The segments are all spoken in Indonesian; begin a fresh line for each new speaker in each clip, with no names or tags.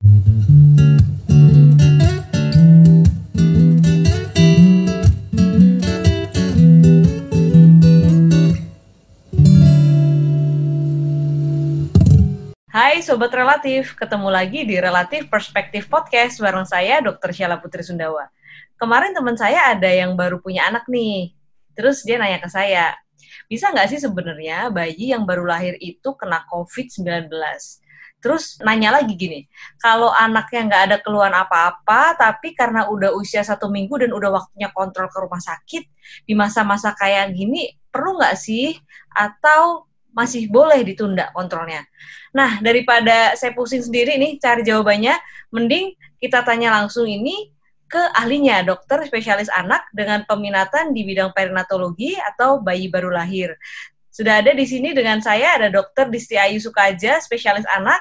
Hai Sobat Relatif, ketemu lagi di Relatif Perspektif Podcast bareng saya Dr. Syala Putri Sundawa. Kemarin teman saya ada yang baru punya anak nih, terus dia nanya ke saya, bisa nggak sih sebenarnya bayi yang baru lahir itu kena COVID-19? Terus nanya lagi gini, kalau anaknya nggak ada keluhan apa-apa, tapi karena udah usia satu minggu dan udah waktunya kontrol ke rumah sakit, di masa-masa kayak gini, perlu nggak sih? Atau masih boleh ditunda kontrolnya. Nah, daripada saya pusing sendiri nih cari jawabannya, mending kita tanya langsung ini ke ahlinya, dokter spesialis anak dengan peminatan di bidang perinatologi atau bayi baru lahir. Sudah ada di sini dengan saya ada dokter Disti Ayu Sukaja, spesialis anak,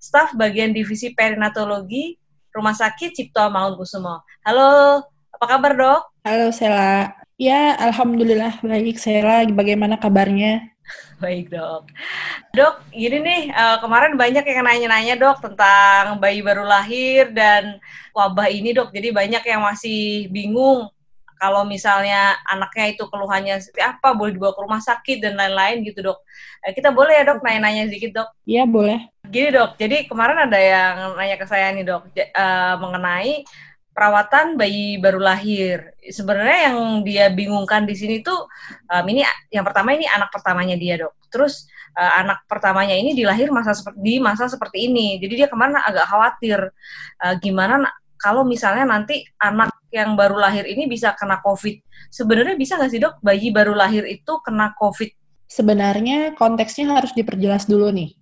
staf bagian divisi perinatologi Rumah Sakit Cipto Mangunkusumo. Halo, apa kabar dok?
Halo Sela. Ya, Alhamdulillah baik Sela. Bagaimana kabarnya?
Baik dok. Dok, gini nih, uh, kemarin banyak yang nanya-nanya dok tentang bayi baru lahir dan wabah ini dok. Jadi banyak yang masih bingung kalau misalnya anaknya itu keluhannya seperti apa, boleh dibawa ke rumah sakit dan lain-lain gitu dok. Uh, kita boleh ya dok nanya-nanya sedikit dok?
Iya boleh.
Gini dok, jadi kemarin ada yang nanya ke saya nih dok, uh, mengenai perawatan bayi baru lahir. Sebenarnya yang dia bingungkan di sini tuh um, ini yang pertama ini anak pertamanya dia dok. Terus uh, anak pertamanya ini dilahir masa seperti di masa seperti ini. Jadi dia kemarin agak khawatir uh, gimana kalau misalnya nanti anak yang baru lahir ini bisa kena COVID. Sebenarnya bisa nggak sih dok bayi baru lahir itu kena COVID?
Sebenarnya konteksnya harus diperjelas dulu nih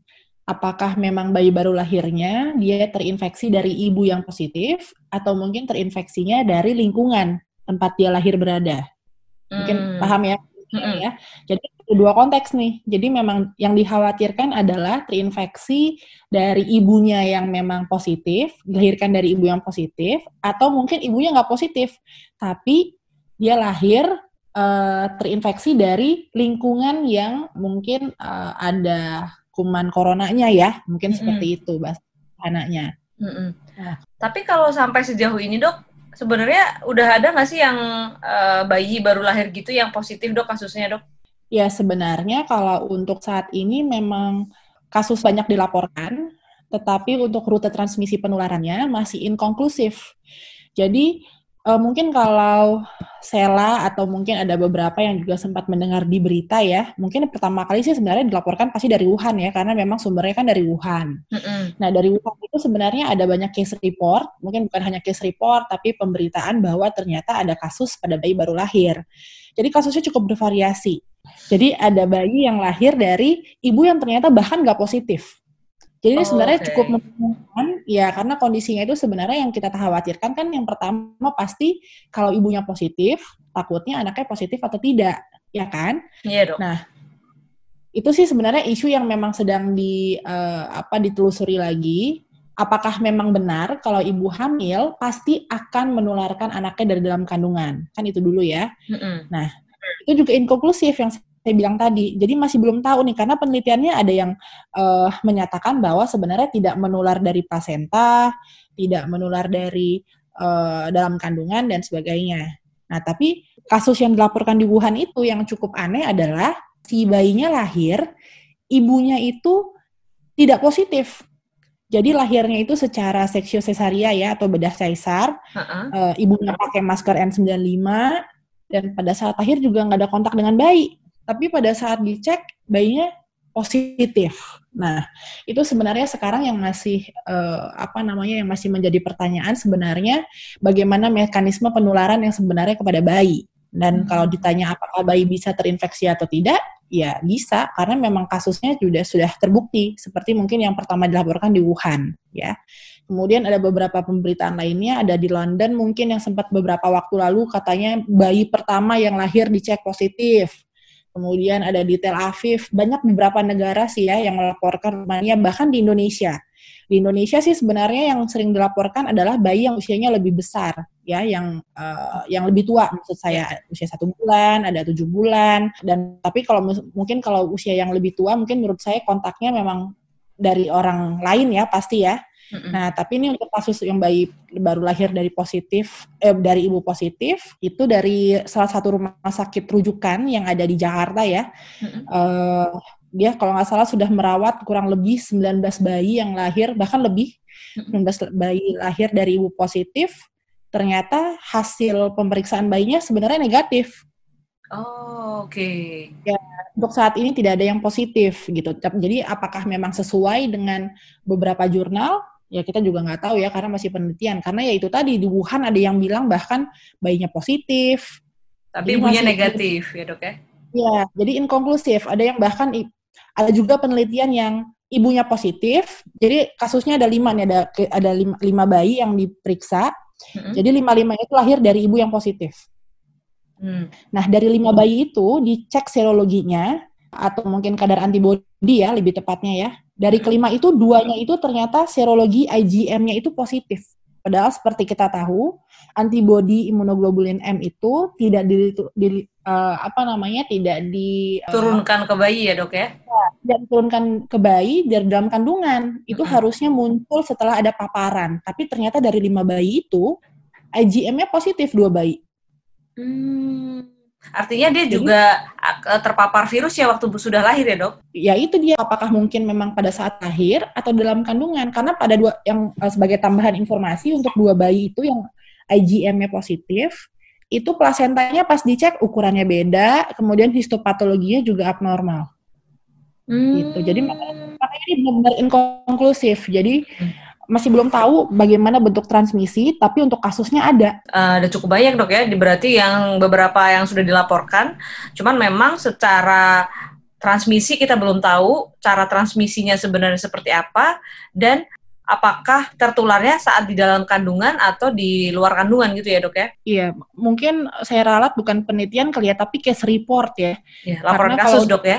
apakah memang bayi baru lahirnya dia terinfeksi dari ibu yang positif atau mungkin terinfeksinya dari lingkungan tempat dia lahir berada. Mungkin hmm. paham ya? Hmm. ya. Jadi dua konteks nih. Jadi memang yang dikhawatirkan adalah terinfeksi dari ibunya yang memang positif, dilahirkan dari ibu yang positif, atau mungkin ibunya nggak positif, tapi dia lahir uh, terinfeksi dari lingkungan yang mungkin uh, ada kuman coronanya ya, mungkin mm-hmm. seperti itu bahasa anaknya.
Mm-hmm. Nah. Tapi kalau sampai sejauh ini dok, sebenarnya udah ada nggak sih yang uh, bayi baru lahir gitu yang positif dok kasusnya dok?
Ya sebenarnya kalau untuk saat ini memang kasus banyak dilaporkan, tetapi untuk rute transmisi penularannya masih inkonklusif. Jadi Uh, mungkin kalau Sela atau mungkin ada beberapa yang juga sempat mendengar di berita ya, mungkin pertama kali sih sebenarnya dilaporkan pasti dari Wuhan ya, karena memang sumbernya kan dari Wuhan. Mm -hmm. Nah dari Wuhan itu sebenarnya ada banyak case report, mungkin bukan hanya case report, tapi pemberitaan bahwa ternyata ada kasus pada bayi baru lahir. Jadi kasusnya cukup bervariasi. Jadi ada bayi yang lahir dari ibu yang ternyata bahkan nggak positif. Jadi oh, sebenarnya okay. cukup membingungkan ya karena kondisinya itu sebenarnya yang kita khawatirkan kan yang pertama pasti kalau ibunya positif, takutnya anaknya positif atau tidak, ya kan?
Iya dong.
Nah, itu sih sebenarnya isu yang memang sedang di uh, apa ditelusuri lagi. Apakah memang benar kalau ibu hamil pasti akan menularkan anaknya dari dalam kandungan? Kan itu dulu ya. Mm -hmm. Nah, itu juga inkonklusif yang saya bilang tadi. Jadi masih belum tahu nih karena penelitiannya ada yang uh, menyatakan bahwa sebenarnya tidak menular dari plasenta, tidak menular dari uh, dalam kandungan dan sebagainya. Nah, tapi kasus yang dilaporkan di Wuhan itu yang cukup aneh adalah si bayinya lahir, ibunya itu tidak positif. Jadi lahirnya itu secara seksio cesaria ya atau bedah caesar, uh-uh. uh, ibunya pakai masker N95 dan pada saat lahir juga nggak ada kontak dengan bayi tapi pada saat dicek bayinya positif. Nah, itu sebenarnya sekarang yang masih uh, apa namanya yang masih menjadi pertanyaan sebenarnya bagaimana mekanisme penularan yang sebenarnya kepada bayi. Dan hmm. kalau ditanya apakah bayi bisa terinfeksi atau tidak, ya bisa karena memang kasusnya sudah sudah terbukti seperti mungkin yang pertama dilaporkan di Wuhan, ya. Kemudian ada beberapa pemberitaan lainnya, ada di London mungkin yang sempat beberapa waktu lalu katanya bayi pertama yang lahir dicek positif kemudian ada di Tel Aviv, banyak beberapa negara sih ya yang melaporkan Romania, bahkan di Indonesia. Di Indonesia sih sebenarnya yang sering dilaporkan adalah bayi yang usianya lebih besar, ya, yang uh, yang lebih tua, maksud saya usia satu bulan, ada tujuh bulan, dan tapi kalau mungkin kalau usia yang lebih tua, mungkin menurut saya kontaknya memang dari orang lain ya pasti ya. Mm-hmm. Nah, tapi ini untuk kasus yang bayi baru lahir dari positif, eh, dari ibu positif, itu dari salah satu rumah sakit rujukan yang ada di Jakarta ya. Mm-hmm. Uh, dia kalau nggak salah sudah merawat kurang lebih 19 bayi yang lahir, bahkan lebih 19 bayi lahir dari ibu positif. Ternyata hasil pemeriksaan bayinya sebenarnya negatif.
Oh, oke. Okay.
Ya, untuk saat ini tidak ada yang positif gitu. Jadi apakah memang sesuai dengan beberapa jurnal? Ya kita juga nggak tahu ya karena masih penelitian. Karena ya itu tadi di Wuhan ada yang bilang bahkan bayinya positif.
Tapi ibunya negatif ya dok ya?
Ya, jadi inkonklusif. Ada yang bahkan ada juga penelitian yang ibunya positif. Jadi kasusnya ada lima nih, ada ada lima, lima bayi yang diperiksa. Mm -hmm. Jadi lima lima itu lahir dari ibu yang positif. Hmm. Nah, dari lima bayi itu dicek serologinya atau mungkin kadar antibodi ya lebih tepatnya ya. Dari kelima itu duanya itu ternyata serologi IgM-nya itu positif. Padahal seperti kita tahu, antibodi imunoglobulin M itu tidak di, di uh, apa namanya tidak
diturunkan uh, ke bayi ya dok ya?
Dan turunkan ke bayi dari dalam kandungan itu hmm. harusnya muncul setelah ada paparan. Tapi ternyata dari lima bayi itu IgM-nya positif dua bayi.
Hmm. Artinya dia Jadi, juga eh, terpapar virus ya waktu sudah lahir ya dok?
Ya itu dia. Apakah mungkin memang pada saat lahir atau dalam kandungan? Karena pada dua yang eh, sebagai tambahan informasi untuk dua bayi itu yang IgM-nya positif, itu plasentanya pas dicek ukurannya beda, kemudian histopatologinya juga abnormal. Hmm. Gitu. Jadi makanya, makanya ini benar-benar inkonklusif. Jadi hmm masih belum tahu bagaimana bentuk transmisi, tapi untuk kasusnya ada.
Uh, ada cukup banyak dok ya, berarti yang beberapa yang sudah dilaporkan, cuman memang secara transmisi kita belum tahu cara transmisinya sebenarnya seperti apa dan apakah tertularnya saat di dalam kandungan atau di luar kandungan gitu ya dok ya?
Iya, mungkin saya ralat bukan penelitian kali ya, tapi case report ya.
ya laporan Karena kasus kalau, dok ya?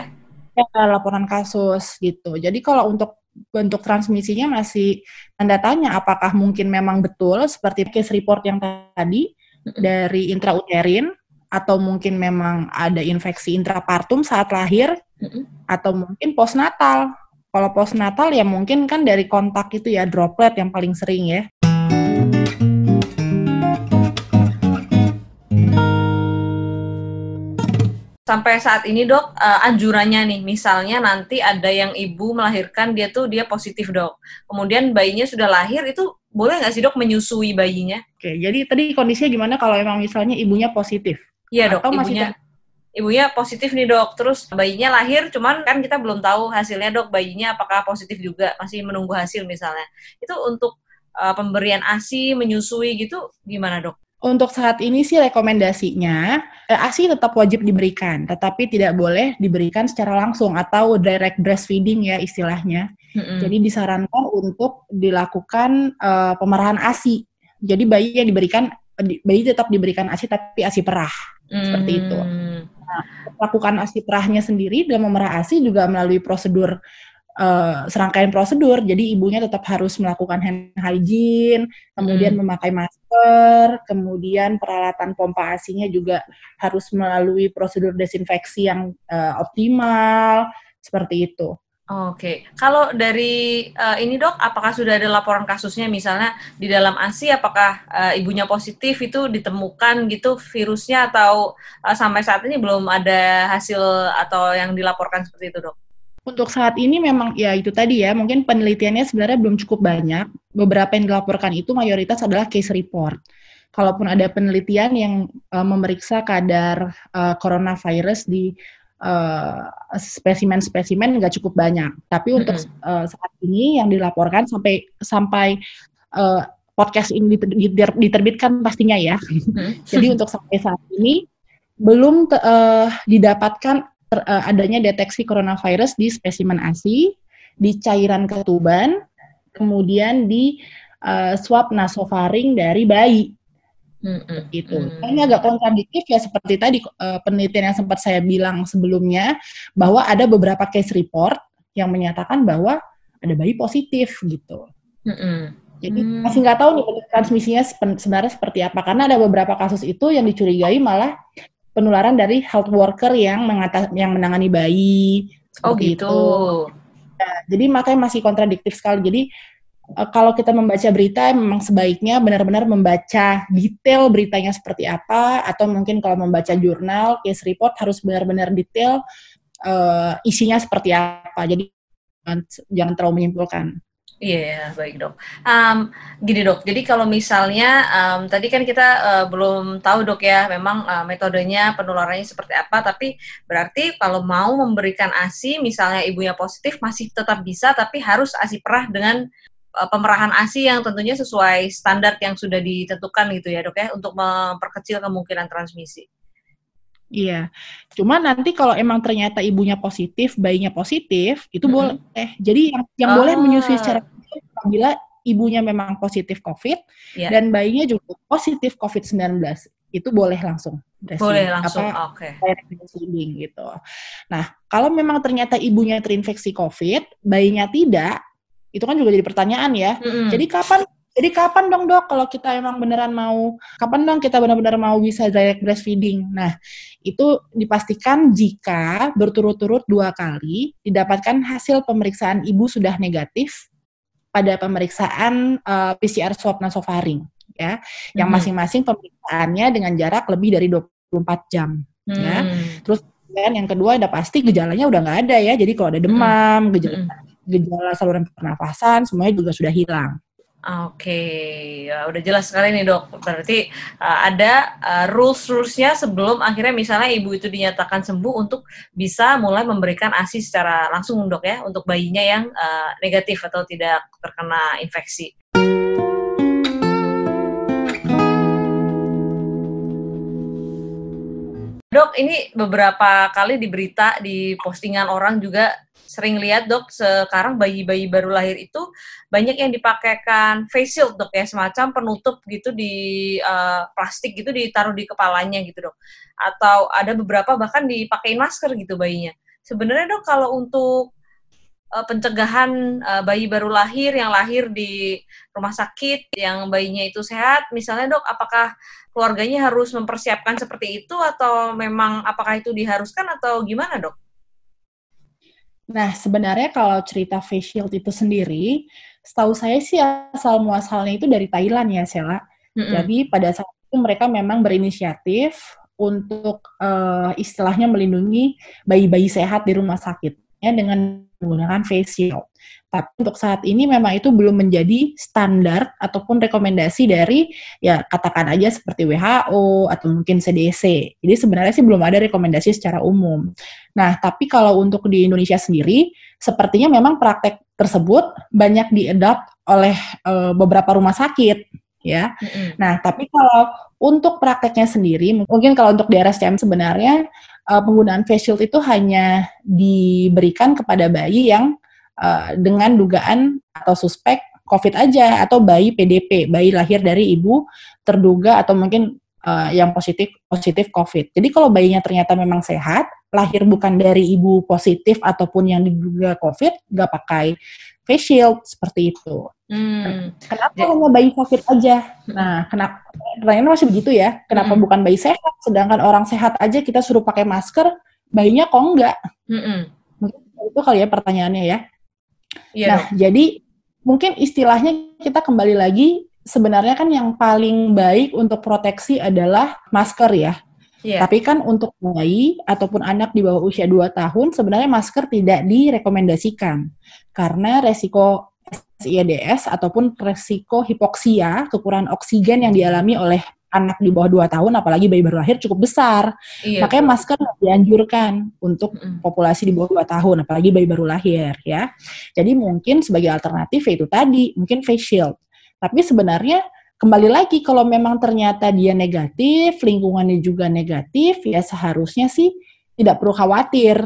Ya, laporan kasus gitu. Jadi kalau untuk bentuk transmisinya masih tanda tanya apakah mungkin memang betul seperti case report yang tadi dari intrauterin atau mungkin memang ada infeksi intrapartum saat lahir atau mungkin postnatal. Kalau postnatal ya mungkin kan dari kontak itu ya droplet yang paling sering ya.
Sampai saat ini dok uh, anjurannya nih misalnya nanti ada yang ibu melahirkan dia tuh dia positif dok kemudian bayinya sudah lahir itu boleh nggak sih dok menyusui bayinya?
Oke jadi tadi kondisinya gimana kalau emang misalnya ibunya positif?
Iya dok Atau ibunya masih... ibunya positif nih dok terus bayinya lahir cuman kan kita belum tahu hasilnya dok bayinya apakah positif juga masih menunggu hasil misalnya itu untuk uh, pemberian asi menyusui gitu gimana dok?
Untuk saat ini sih rekomendasinya eh, ASI tetap wajib diberikan, tetapi tidak boleh diberikan secara langsung atau direct breastfeeding ya istilahnya. Mm-hmm. Jadi disarankan untuk dilakukan uh, pemerahan ASI. Jadi bayi yang diberikan bayi tetap diberikan ASI tapi ASI perah mm. seperti itu. Nah, lakukan ASI perahnya sendiri dalam memerah ASI juga melalui prosedur uh, serangkaian prosedur. Jadi ibunya tetap harus melakukan hand hygiene, kemudian hmm. memakai masker, kemudian peralatan pompa asinya juga harus melalui prosedur desinfeksi yang uh, optimal, seperti itu.
Oke, okay. kalau dari uh, ini dok, apakah sudah ada laporan kasusnya misalnya di dalam ASI, apakah uh, ibunya positif itu ditemukan gitu virusnya atau uh, sampai saat ini belum ada hasil atau yang dilaporkan seperti itu dok?
Untuk saat ini memang ya itu tadi ya, mungkin penelitiannya sebenarnya belum cukup banyak. Beberapa yang dilaporkan itu mayoritas adalah case report. Kalaupun ada penelitian yang uh, memeriksa kadar uh, coronavirus di spesimen-spesimen uh, nggak cukup banyak. Tapi untuk uh, saat ini yang dilaporkan sampai sampai uh, podcast ini diterbitkan pastinya ya. Jadi untuk sampai saat ini belum uh, didapatkan ter, uh, adanya deteksi coronavirus di spesimen ASI, di cairan ketuban, kemudian di uh, swab nasofaring dari bayi. Mm-hmm. Itu. Mm. Ini agak kontradiktif ya seperti tadi uh, penelitian yang sempat saya bilang sebelumnya bahwa ada beberapa case report yang menyatakan bahwa ada bayi positif gitu. Mm-hmm. Jadi mm. masih nggak tahu nih transmisinya sebenarnya seperti apa karena ada beberapa kasus itu yang dicurigai malah penularan dari health worker yang mengatas yang menangani bayi.
Oh gitu. Itu.
Nah, jadi makanya masih kontradiktif sekali. Jadi uh, kalau kita membaca berita memang sebaiknya benar-benar membaca detail beritanya seperti apa atau mungkin kalau membaca jurnal case report harus benar-benar detail uh, isinya seperti apa. Jadi jangan terlalu menyimpulkan.
Iya, yeah, baik dok. Um, gini dok, jadi kalau misalnya um, tadi kan kita uh, belum tahu dok ya, memang uh, metodenya penularannya seperti apa, tapi berarti kalau mau memberikan ASI, misalnya ibunya positif masih tetap bisa, tapi harus ASI perah dengan uh, pemerahan ASI yang tentunya sesuai standar yang sudah ditentukan gitu ya dok ya, untuk memperkecil kemungkinan transmisi.
Iya, cuma nanti kalau emang ternyata ibunya positif, bayinya positif, itu mm -hmm. boleh. Jadi yang yang oh. boleh menyusui secara apabila ibunya memang positif COVID yeah. dan bayinya juga positif COVID-19 itu boleh langsung
boleh langsung oke okay.
gitu nah kalau memang ternyata ibunya terinfeksi COVID bayinya tidak itu kan juga jadi pertanyaan ya mm -hmm. jadi kapan jadi kapan dong dok kalau kita emang beneran mau, kapan dong kita benar-benar mau bisa direct breastfeeding? Nah, itu dipastikan jika berturut-turut dua kali didapatkan hasil pemeriksaan ibu sudah negatif pada pemeriksaan uh, eh, PCR swab nasofaring ya, yang hmm. masing-masing pemeriksaannya dengan jarak lebih dari 24 jam ya. hmm. ya. Terus dan yang kedua ada pasti gejalanya udah nggak ada ya. Jadi kalau ada demam, gejala, hmm. gejala saluran pernafasan semuanya juga sudah hilang.
Oke, ya, udah jelas sekali nih dok. Berarti uh, ada uh, rules-rulesnya sebelum akhirnya misalnya ibu itu dinyatakan sembuh untuk bisa mulai memberikan ASI secara langsung dok ya untuk bayinya yang uh, negatif atau tidak terkena infeksi. Dok, ini beberapa kali di berita, di postingan orang juga sering lihat dok, sekarang bayi-bayi baru lahir itu banyak yang dipakaikan face shield dok ya, semacam penutup gitu di uh, plastik gitu ditaruh di kepalanya gitu dok. Atau ada beberapa bahkan dipakai masker gitu bayinya. Sebenarnya dok kalau untuk uh, pencegahan uh, bayi baru lahir yang lahir di rumah sakit yang bayinya itu sehat misalnya dok apakah keluarganya harus mempersiapkan seperti itu atau memang apakah itu diharuskan atau gimana dok?
Nah sebenarnya kalau cerita face shield itu sendiri setahu saya sih asal muasalnya itu dari Thailand ya Sela. Mm-hmm. Jadi pada saat itu mereka memang berinisiatif untuk uh, istilahnya melindungi bayi-bayi sehat di rumah sakitnya dengan menggunakan face shield. Tapi untuk saat ini memang itu belum menjadi standar ataupun rekomendasi dari ya katakan aja seperti WHO atau mungkin CDC. Jadi sebenarnya sih belum ada rekomendasi secara umum. Nah, tapi kalau untuk di Indonesia sendiri sepertinya memang praktek tersebut banyak diadopt oleh uh, beberapa rumah sakit ya. Mm-hmm. Nah, tapi kalau untuk prakteknya sendiri, mungkin kalau untuk di RSCM sebenarnya uh, penggunaan face shield itu hanya diberikan kepada bayi yang uh, dengan dugaan atau suspek COVID aja atau bayi PDP, bayi lahir dari ibu terduga atau mungkin uh, yang positif positif COVID. Jadi kalau bayinya ternyata memang sehat, lahir bukan dari ibu positif ataupun yang diduga COVID, nggak pakai face shield seperti itu. Hmm. Kenapa Jadi, hanya bayi COVID aja? Nah, kenapa? Pertanyaannya masih begitu ya. Kenapa hmm. bukan bayi sehat? Sedangkan orang sehat aja kita suruh pakai masker, bayinya kok enggak? Hmm. Mungkin itu kali ya pertanyaannya ya. Yeah. Nah, jadi mungkin istilahnya kita kembali lagi sebenarnya kan yang paling baik untuk proteksi adalah masker ya. Yeah. Tapi kan untuk bayi ataupun anak di bawah usia 2 tahun sebenarnya masker tidak direkomendasikan karena resiko SIEDS ataupun resiko hipoksia, kekurangan oksigen yang dialami oleh anak di bawah 2 tahun, apalagi bayi baru lahir cukup besar. Iya, Makanya betul. masker dianjurkan untuk mm. populasi di bawah 2 tahun, apalagi bayi baru lahir ya. Jadi mungkin sebagai alternatif itu tadi, mungkin face shield. Tapi sebenarnya kembali lagi kalau memang ternyata dia negatif, lingkungannya juga negatif, ya seharusnya sih tidak perlu khawatir.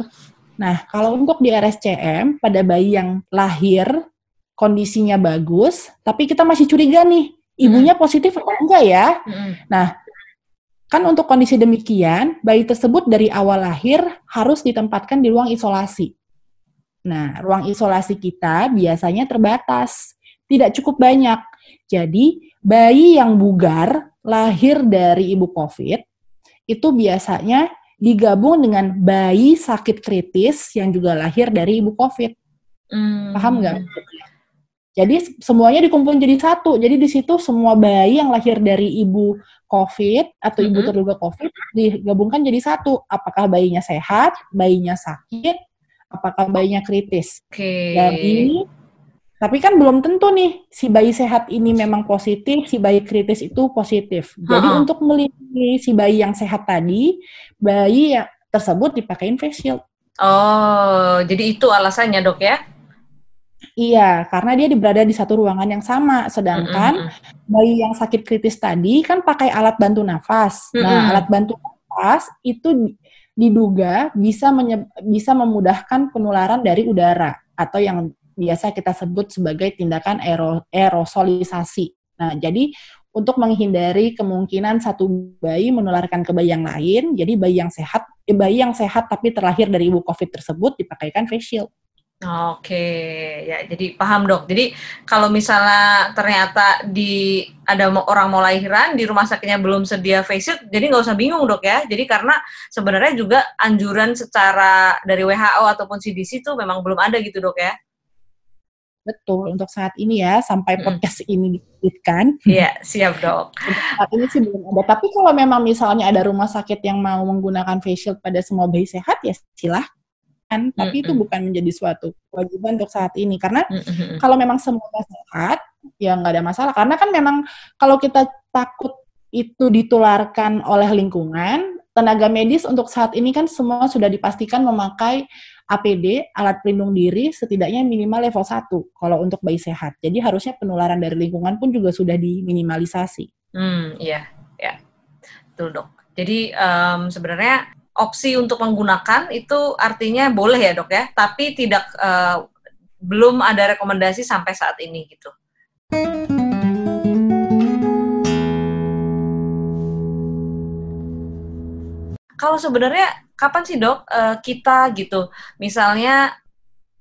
Nah, kalau untuk di RSCM pada bayi yang lahir kondisinya bagus, tapi kita masih curiga nih, ibunya positif atau enggak ya? Nah, kan untuk kondisi demikian, bayi tersebut dari awal lahir harus ditempatkan di ruang isolasi. Nah, ruang isolasi kita biasanya terbatas, tidak cukup banyak. Jadi, bayi yang bugar lahir dari ibu COVID itu biasanya digabung dengan bayi sakit kritis yang juga lahir dari ibu COVID. Hmm. Paham nggak? Jadi semuanya dikumpulin jadi satu. Jadi di situ semua bayi yang lahir dari ibu COVID atau ibu mm -hmm. terduga COVID digabungkan jadi satu. Apakah bayinya sehat, bayinya sakit, apakah bayinya kritis.
Oke. Okay.
Jadi tapi kan belum tentu nih si bayi sehat ini memang positif, si bayi kritis itu positif. Jadi uh -huh. untuk melindungi si bayi yang sehat tadi, bayi yang tersebut dipakai face shield.
Oh, jadi itu alasannya dok ya?
Iya, karena dia berada di satu ruangan yang sama. Sedangkan mm -hmm. bayi yang sakit kritis tadi kan pakai alat bantu nafas. Mm -hmm. Nah, alat bantu nafas itu diduga bisa bisa memudahkan penularan dari udara atau yang biasa kita sebut sebagai tindakan aerosolisasi. Nah, jadi untuk menghindari kemungkinan satu bayi menularkan ke bayi yang lain, jadi bayi yang sehat, eh, bayi yang sehat tapi terlahir dari ibu COVID tersebut dipakaikan face shield.
Oke, ya jadi paham dok. Jadi kalau misalnya ternyata di ada orang mau lahiran di rumah sakitnya belum sedia face shield, jadi nggak usah bingung dok ya. Jadi karena sebenarnya juga anjuran secara dari WHO ataupun CDC itu memang belum ada gitu dok ya.
Betul, untuk saat ini ya, sampai podcast hmm. ini dipublikkan.
Iya, siap dok.
Saat ini sih belum ada. Tapi kalau memang misalnya ada rumah sakit yang mau menggunakan face shield pada semua bayi sehat, ya silahkan. Hmm. Tapi itu bukan menjadi suatu kewajiban untuk saat ini. Karena hmm. kalau memang semuanya sehat, ya nggak ada masalah. Karena kan memang kalau kita takut itu ditularkan oleh lingkungan, tenaga medis untuk saat ini kan semua sudah dipastikan memakai APD, alat pelindung diri, setidaknya minimal level 1 kalau untuk bayi sehat. Jadi harusnya penularan dari lingkungan pun juga sudah diminimalisasi.
Hmm, iya, ya. Betul, Dok. Jadi um, sebenarnya opsi untuk menggunakan itu artinya boleh ya, Dok ya, tapi tidak uh, belum ada rekomendasi sampai saat ini gitu. Kalau sebenarnya kapan sih dok uh, kita gitu? Misalnya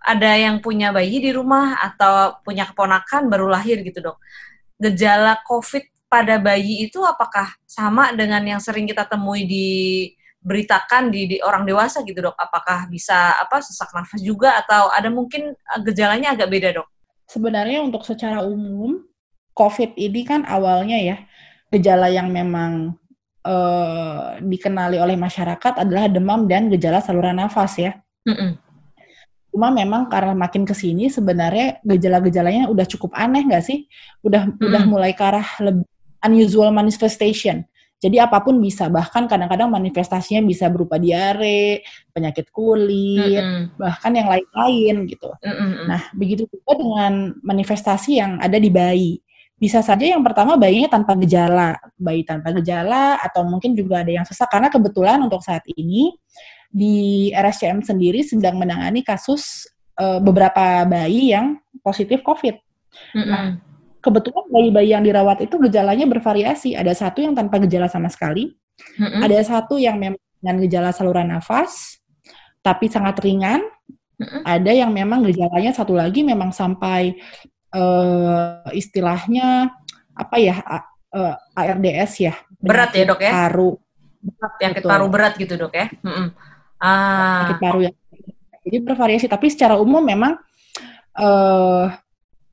ada yang punya bayi di rumah atau punya keponakan baru lahir gitu dok. Gejala COVID pada bayi itu apakah sama dengan yang sering kita temui di beritakan di, di orang dewasa gitu dok? Apakah bisa apa sesak nafas juga atau ada mungkin eh, gejalanya agak beda dok?
Sebenarnya untuk secara umum COVID ini kan awalnya ya gejala yang memang uh, dikenali oleh masyarakat adalah demam dan gejala saluran nafas ya. Mm -mm. Cuma memang karena makin ke sini sebenarnya gejala-gejalanya udah cukup aneh nggak sih? Udah mm. udah mulai ke arah lebih unusual manifestation. Jadi apa pun bisa, bahkan kadang-kadang manifestasinya bisa berupa diare, penyakit kulit, mm -mm. bahkan yang lain-lain gitu. Mm -mm. Nah, begitu juga dengan manifestasi yang ada di bayi bisa saja yang pertama bayinya tanpa gejala, bayi tanpa gejala atau mungkin juga ada yang sesak karena kebetulan untuk saat ini di RSCM sendiri sedang menangani kasus uh, beberapa bayi yang positif COVID. Mm -hmm. Nah, kebetulan bayi-bayi yang dirawat itu gejalanya bervariasi. Ada satu yang tanpa gejala sama sekali, mm -hmm. ada satu yang memang dengan gejala saluran nafas tapi sangat ringan, ada yang memang gejalanya satu lagi memang sampai uh, istilahnya apa ya uh, eh, ARDS ya.
Berat ya dok ya?
paru.
Berat penyakit paru berat gitu dok ya? Mm -mm.
ah. Penyakit paru ya jadi bervariasi tapi secara umum memang uh,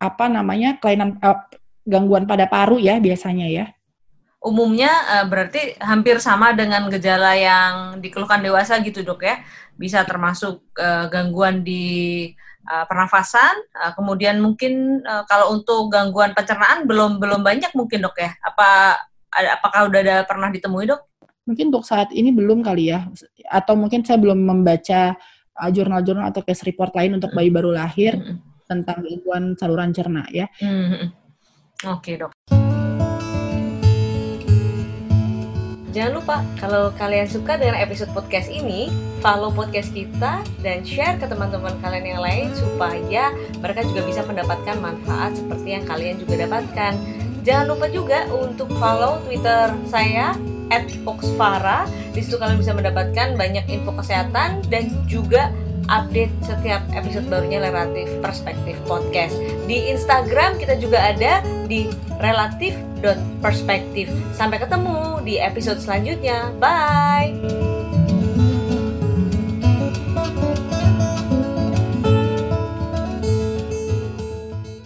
apa namanya kelainan uh, gangguan pada paru ya biasanya ya.
Umumnya uh, berarti hampir sama dengan gejala yang dikeluhkan dewasa gitu dok ya? Bisa termasuk uh, gangguan di uh, pernafasan, uh, kemudian mungkin uh, kalau untuk gangguan pencernaan belum belum banyak mungkin dok ya. Apa ada, apakah udah ada pernah ditemui dok?
Mungkin untuk saat ini belum kali ya, atau mungkin saya belum membaca jurnal-jurnal uh, atau case report lain untuk bayi baru lahir mm -hmm. tentang gangguan saluran cerna ya. Mm -hmm.
Oke okay, dok. Jangan lupa, kalau kalian suka dengan episode podcast ini, follow podcast kita dan share ke teman-teman kalian yang lain supaya mereka juga bisa mendapatkan manfaat seperti yang kalian juga dapatkan. Jangan lupa juga untuk follow Twitter saya Oxfara. Di situ kalian bisa mendapatkan banyak info kesehatan dan juga update setiap episode barunya Relatif Perspektif Podcast. Di Instagram kita juga ada di relatif perspektif. Sampai ketemu di episode selanjutnya. Bye.